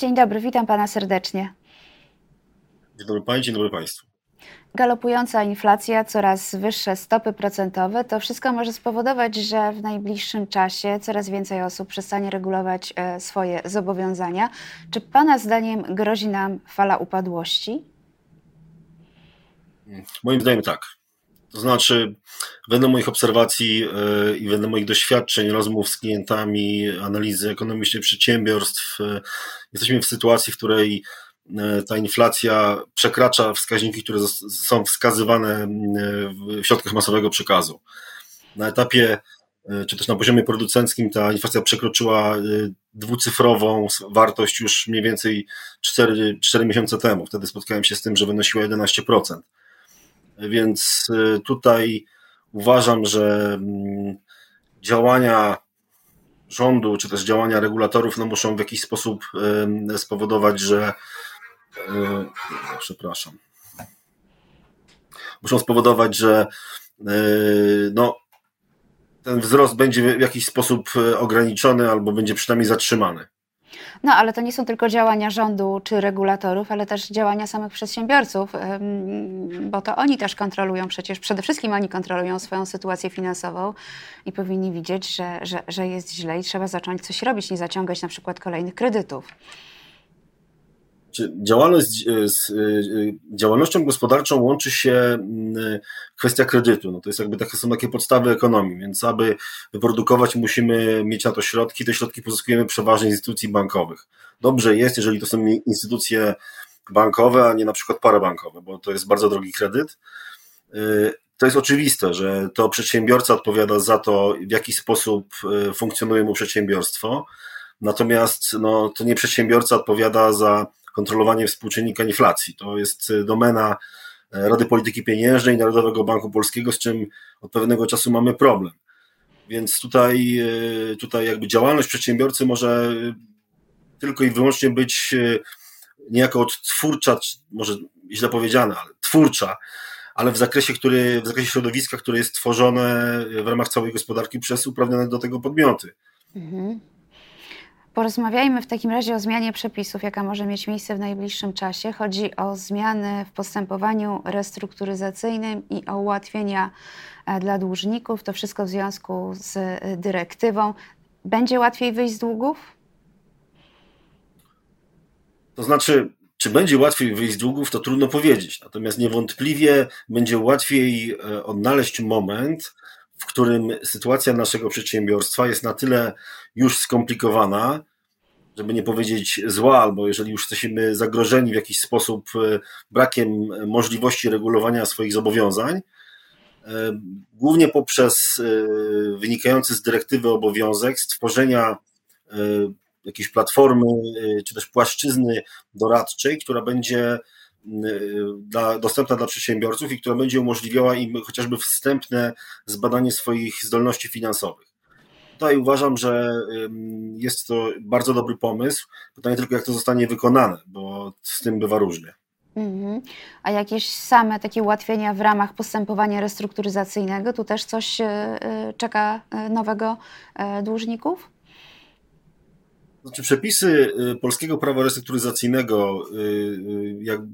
Dzień dobry, witam pana serdecznie. Dzień dobry Pani, dzień dobry Państwu. Galopująca inflacja, coraz wyższe stopy procentowe, to wszystko może spowodować, że w najbliższym czasie coraz więcej osób przestanie regulować e, swoje zobowiązania. Czy Pana zdaniem grozi nam fala upadłości? Moim zdaniem tak. To znaczy, wedle moich obserwacji e, i wedle moich doświadczeń, rozmów z klientami, analizy ekonomicznej przedsiębiorstw, e, jesteśmy w sytuacji, w której E, ta inflacja przekracza wskaźniki, które są wskazywane w środkach masowego przekazu. Na etapie, czy też na poziomie producenckim, ta inflacja przekroczyła dwucyfrową wartość już mniej więcej 4, 4 miesiące temu. Wtedy spotkałem się z tym, że wynosiła 11%. Więc tutaj uważam, że działania rządu, czy też działania regulatorów no muszą w jakiś sposób spowodować, że E, przepraszam, muszą spowodować, że no, ten wzrost będzie w jakiś sposób ograniczony albo będzie przynajmniej zatrzymany. No, ale to nie są tylko działania rządu czy regulatorów, ale też działania samych przedsiębiorców, bo to oni też kontrolują przecież, przede wszystkim oni kontrolują swoją sytuację finansową i powinni widzieć, że, że, że jest źle i trzeba zacząć coś robić, nie zaciągać na przykład kolejnych kredytów działalność, e, z e, działalnością gospodarczą łączy się mm, kwestia kredytu. No to jest jakby takie, są takie podstawy ekonomii, więc aby wyprodukować, musimy mieć na to środki. Te środki pozyskujemy przeważnie z instytucji bankowych. Dobrze jest, jeżeli to są instytucje bankowe, a nie na przykład parabankowe, bo to jest bardzo drogi kredyt. E, to jest oczywiste, że to przedsiębiorca odpowiada za to, w jaki sposób funkcjonuje mu przedsiębiorstwo. Natomiast no, to nie przedsiębiorca odpowiada za kontrolowanie współczynnika inflacji. To jest y, domena e, Rady Polityki Pieniężnej Narodowego Banku Polskiego, z czym od pewnego czasu mamy problem. Więc tutaj, y, tutaj jakby działalność przedsiębiorcy może tylko i wyłącznie być niejako twórcza, może źle powiedziane, ale twórcza, ale w zakresie, który, w zakresie środowiska, które jest tworzone w ramach całej gospodarki przez uprawnione do tego podmioty. Mhm. Porozmawiajmy w takim razie o zmianie przepisów, jaka może mieć miejsce w najbliższym czasie. Chodzi o zmiany w postępowaniu restrukturyzacyjnym i o ułatwienia e, dla dłużników. To wszystko w związku z e, dyrektywą. Będzie łatwiej wyjść z długów? To znaczy, czy będzie łatwiej wyjść z długów, to trudno powiedzieć. Natomiast niewątpliwie będzie łatwiej e, odnaleźć moment, w którym sytuacja naszego przedsiębiorstwa jest na tyle już skomplikowana, żeby nie powiedzieć zła, albo jeżeli już jesteśmy zagrożeni w jakiś sposób e, brakiem możliwości regulowania swoich zobowiązań, e, głównie poprzez e, wynikający z dyrektywy obowiązek stworzenia jakiejś platformy czy też płaszczyzny doradczej, która będzie dla, dostępna dla przedsiębiorców i która będzie umożliwiała im chociażby wstępne zbadanie swoich zdolności finansowych. Tutaj uważam, że jest to bardzo dobry pomysł. Pytanie tylko, jak to zostanie wykonane, bo z tym bywa różnie. Mhm. A jakieś same takie ułatwienia w ramach postępowania restrukturyzacyjnego? Tu też coś e, e, czeka e, nowego dłużników? Znaczy, przepisy polskiego prawa restrukturyzacyjnego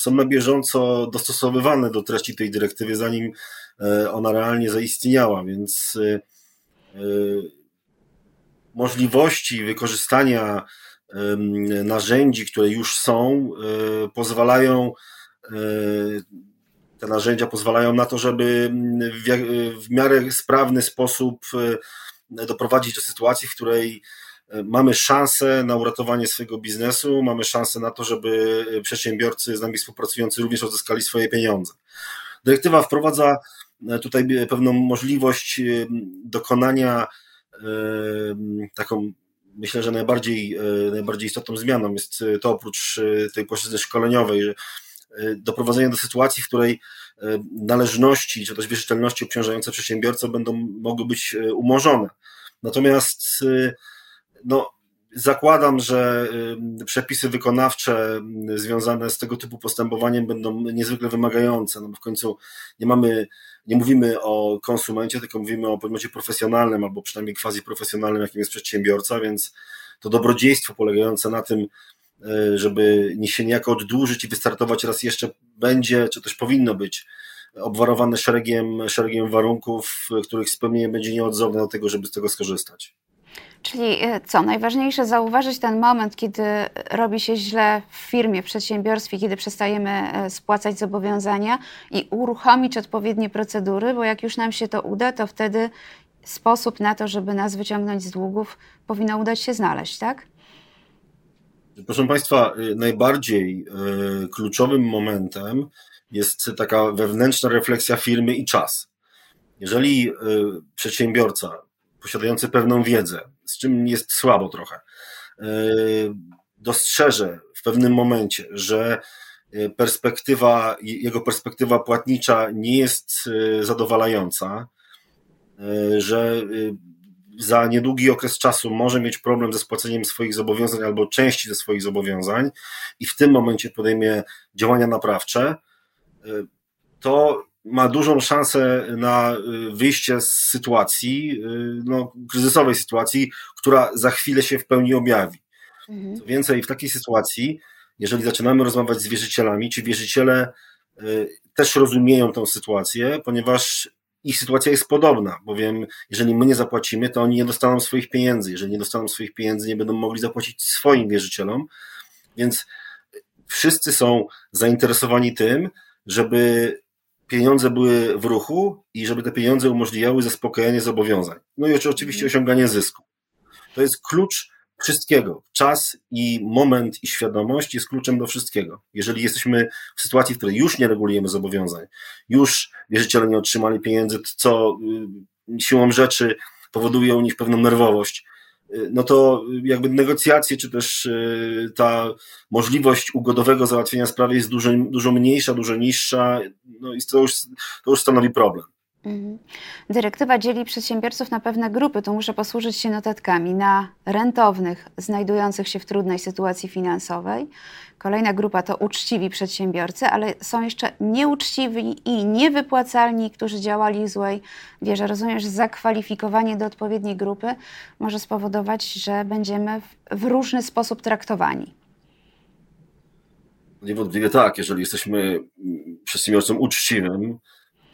są na bieżąco dostosowywane do treści tej dyrektywy, zanim ona realnie zaistniała, więc możliwości wykorzystania narzędzi, które już są, e, pozwalają, e, te narzędzia pozwalają na to, żeby w miarę sprawny sposób e, doprowadzić do sytuacji, w której mamy szansę na uratowanie swojego biznesu, mamy szansę na to, żeby przedsiębiorcy z nami współpracujący również odzyskali swoje pieniądze. Dyrektywa wprowadza tutaj pewną możliwość dokonania taką myślę, że najbardziej, e, najbardziej istotną zmianą jest e, to oprócz e, tej płaszczyzny szkoleniowej, że doprowadzenie do sytuacji, w której należności czy też wierzytelności obciążające przedsiębiorcę będą mogły być umorzone. Natomiast no, zakładam, że przepisy wykonawcze związane z tego typu postępowaniem będą niezwykle wymagające. No bo w końcu nie mamy nie mówimy o konsumencie, tylko mówimy o podmiocie profesjonalnym albo przynajmniej quasi profesjonalnym, jakim jest przedsiębiorca, więc to dobrodziejstwo polegające na tym, żeby nie się niejako oddłużyć i wystartować raz jeszcze będzie, czy też powinno być obwarowane szeregiem, szeregiem warunków, których spełnienie będzie nieodzowne do tego, żeby z tego skorzystać. Czyli e, co, najważniejsze zauważyć ten moment, kiedy robi się źle w firmie, w przedsiębiorstwie, kiedy przestajemy e, spłacać zobowiązania i uruchomić odpowiednie procedury, bo jak już nam się to uda, to wtedy sposób na to, żeby nas wyciągnąć z długów, powinno udać się znaleźć, tak? Proszę Państwa, y, najbardziej kluczowym momentem jest taka wewnętrzna refleksja firmy i czas. Jeżeli przedsiębiorca posiadający pewną wiedzę, z czym jest słabo trochę, dostrzeże w pewnym momencie, że perspektywa, jego perspektywa płatnicza nie jest zadowalająca, że za niedługi okres czasu może mieć problem ze spłaceniem swoich zobowiązań albo części ze swoich zobowiązań i w tym momencie podejmie działania naprawcze, to ma dużą szansę na wyjście z sytuacji, no, kryzysowej sytuacji, która za chwilę się w pełni objawi. Mhm. Co więcej, w takiej sytuacji, jeżeli zaczynamy rozmawiać z wierzycielami, ci wierzyciele y, też rozumieją tę sytuację, ponieważ ich sytuacja jest podobna, bowiem jeżeli my nie zapłacimy, to oni nie dostaną swoich pieniędzy. Jeżeli nie dostaną swoich pieniędzy, nie będą mogli zapłacić swoim wierzycielom. Więc wszyscy są zainteresowani tym, żeby pieniądze były w ruchu i żeby te pieniądze umożliwiały zaspokojenie zobowiązań. No i oczywiście osiąganie zysku. To jest klucz wszystkiego. Czas i moment i świadomość jest kluczem do wszystkiego. Jeżeli jesteśmy w sytuacji, w której już nie regulujemy zobowiązań, już wierzyciele nie otrzymali pieniędzy, co y, siłą rzeczy powoduje u nich pewną nerwowość, no to jakby negocjacje, czy też y, ta możliwość ugodowego załatwienia sprawy jest dużo, dużo mniejsza, dużo niższa, no i to już, to już stanowi problem. Mhm. Dyrektywa dzieli przedsiębiorców na pewne grupy, tu muszę posłużyć się notatkami, na rentownych, znajdujących się w trudnej sytuacji finansowej. Kolejna grupa to uczciwi przedsiębiorcy, ale są jeszcze nieuczciwi i niewypłacalni, którzy działali w złej wierze. Rozumiem, że zakwalifikowanie do odpowiedniej grupy może spowodować, że będziemy w, różny sposób traktowani. Niewątpliwie tak, jeżeli jesteśmy przedsiębiorcą uczciwym,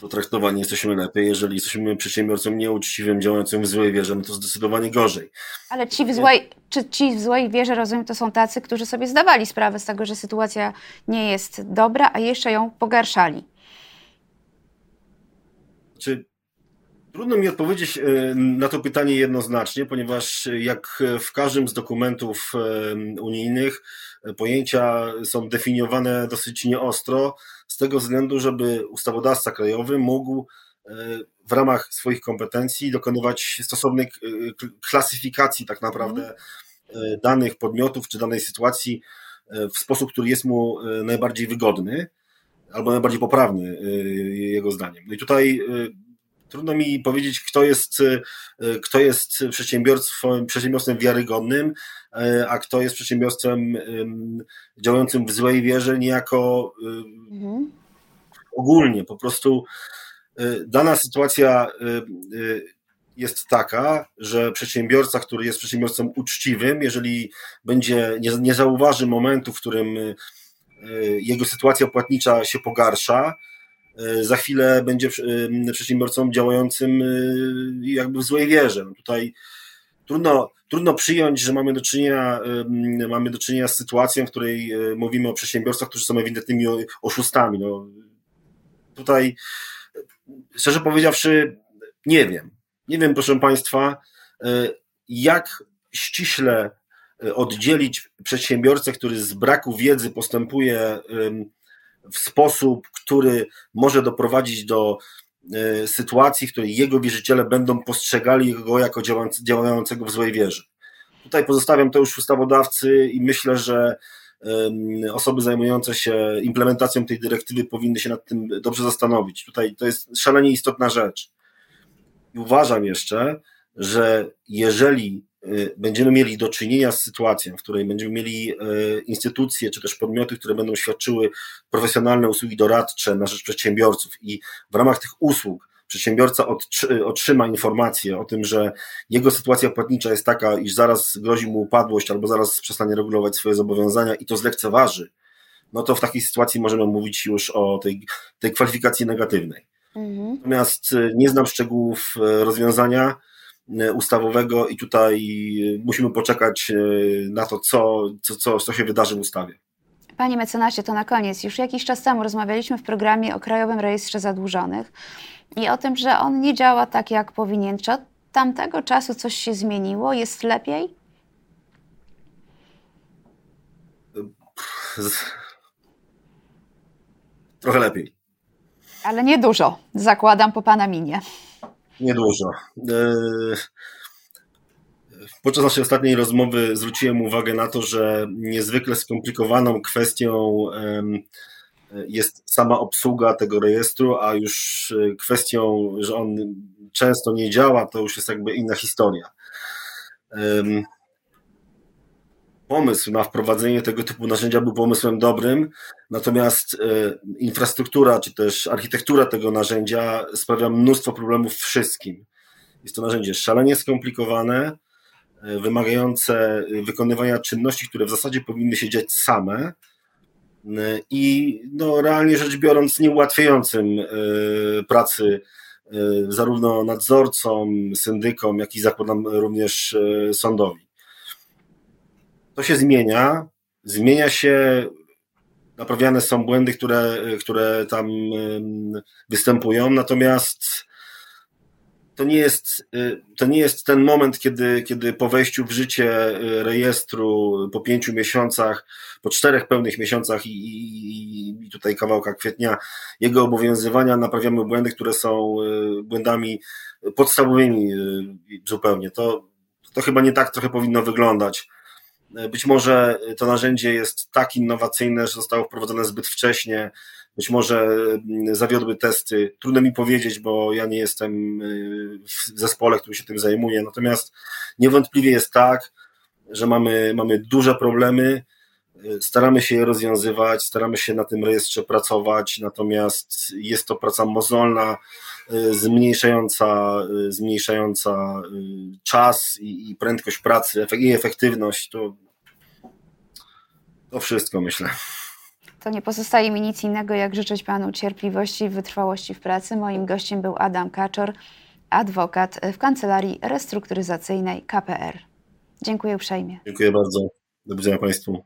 to traktowani jesteśmy lepiej. Jeżeli jesteśmy przedsiębiorcą nieuczciwym, działającym w złej wierze, no to zdecydowanie gorzej. Ale ci w złej, czy ci w złej wierze, rozumiem, to są tacy, którzy sobie zdawali sprawę z tego, że sytuacja nie jest dobra, a jeszcze ją pogarszali. Czy Trudno mi odpowiedzieć e, na to pytanie jednoznacznie, ponieważ jak w każdym z dokumentów e, unijnych e, pojęcia są definiowane dosyć nieostro, z tego względu, żeby ustawodawca krajowy mógł w ramach swoich kompetencji dokonywać stosownej klasyfikacji tak naprawdę danych podmiotów czy danej sytuacji w sposób, który jest mu najbardziej wygodny albo najbardziej poprawny jego zdaniem. No i tutaj Trudno mi powiedzieć, kto jest, e, kto jest przedsiębiorstwem, przedsiębiorstwem wiarygodnym, e, a kto jest przedsiębiorstwem działającym w złej wierze, niejako mhm. ogólnie. Po prostu e, dana sytuacja jest taka, że przedsiębiorca, który jest przedsiębiorcą uczciwym, jeżeli będzie, nie, nie zauważy momentu, w którym jego sytuacja płatnicza się pogarsza, E, za chwilę będzie e, przedsiębiorcą działającym e, jakby w złej wierze. No tutaj trudno, trudno przyjąć, że mamy do, czynienia, mamy do czynienia z sytuacją, w której mówimy o przedsiębiorcach, którzy są ewidentnymi oszustami. No, tutaj szczerze powiedziawszy, nie wiem. Nie wiem, proszę Państwa, jak ściśle oddzielić przedsiębiorcę, który z braku wiedzy postępuje w sposób, który może doprowadzić do e, sytuacji, w której jego wierzyciele będą postrzegali go jako działającego w złej wierze. Tutaj pozostawiam to już ustawodawcy i myślę, że osoby zajmujące się implementacją tej dyrektywy powinny się nad tym dobrze zastanowić. Tutaj to jest szalenie istotna rzecz. Uważam jeszcze, że jeżeli będziemy mieli do czynienia z sytuacją, w której będziemy mieli y, instytucje czy też podmioty, które będą świadczyły profesjonalne usługi doradcze na rzecz przedsiębiorców i w ramach tych usług przedsiębiorca otrzyma informację o tym, że jego sytuacja płatnicza jest taka, iż zaraz grozi mu upadłość albo zaraz przestanie regulować swoje zobowiązania i to zlekceważy, no to w takiej sytuacji możemy mówić już o tej, tej kwalifikacji negatywnej. Mhm. Natomiast y, nie znam szczegółów y, rozwiązania y, ustawowego i tutaj musimy poczekać na to, co, co, co, co się wydarzy w ustawie. Panie mecenasie, to na koniec. Już jakiś czas temu rozmawialiśmy w programie o Krajowym Rejestrze Zadłużonych i o tym, że on nie działa tak, jak powinien. Czy od tamtego czasu coś się zmieniło? Jest lepiej? Trochę lepiej. Ale nie dużo, zakładam po pana minie. Niedużo. E, podczas naszej ostatniej rozmowy zwróciłem uwagę na to, że niezwykle skomplikowaną kwestią jest sama obsługa tego rejestru, a już e, kwestią, że on często nie działa, to już jest jakby inna historia pomysł na wprowadzenie tego typu narzędzia był pomysłem dobrym, natomiast e, infrastruktura czy też architektura tego narzędzia sprawia mnóstwo problemów wszystkim. Jest to narzędzie szalenie skomplikowane, e, wymagające wykonywania czynności, które w zasadzie powinny się dziać same e, i no, realnie rzecz biorąc nieułatwiającym pracy zarówno nadzorcom, syndykom, jak i zakładam również sądowi to się zmienia. Zmienia się, naprawiane są błędy, które, które tam występują, natomiast to nie jest, y, to nie jest ten moment, kiedy, kiedy po wejściu w życie y, rejestru po pięciu miesiącach, po czterech pełnych miesiącach i, i, i tutaj kawałka kwietnia jego obowiązywania naprawiamy błędy, które są y, błędami podstawowymi zupełnie. To, to chyba nie tak trochę powinno wyglądać. Być może to narzędzie jest tak innowacyjne, że zostało wprowadzone zbyt wcześnie. Być może mm, zawiodły testy. Trudno mi powiedzieć, bo ja nie jestem y, w zespole, który się tym zajmuje. Natomiast niewątpliwie jest tak, że mamy, mamy duże problemy. Y, staramy się je rozwiązywać, staramy się na tym rejestrze pracować, natomiast jest to praca mozolna, zmniejszająca, zmniejszająca czas i, prędkość pracy i efektywność. To to wszystko myślę. To nie pozostaje mi nic innego, jak życzyć Panu cierpliwości i wytrwałości w pracy. Moim gościem był Adam Kaczor, adwokat w Kancelarii Restrukturyzacyjnej KPR. Dziękuję uprzejmie. Dziękuję bardzo. Do widzenia Państwu.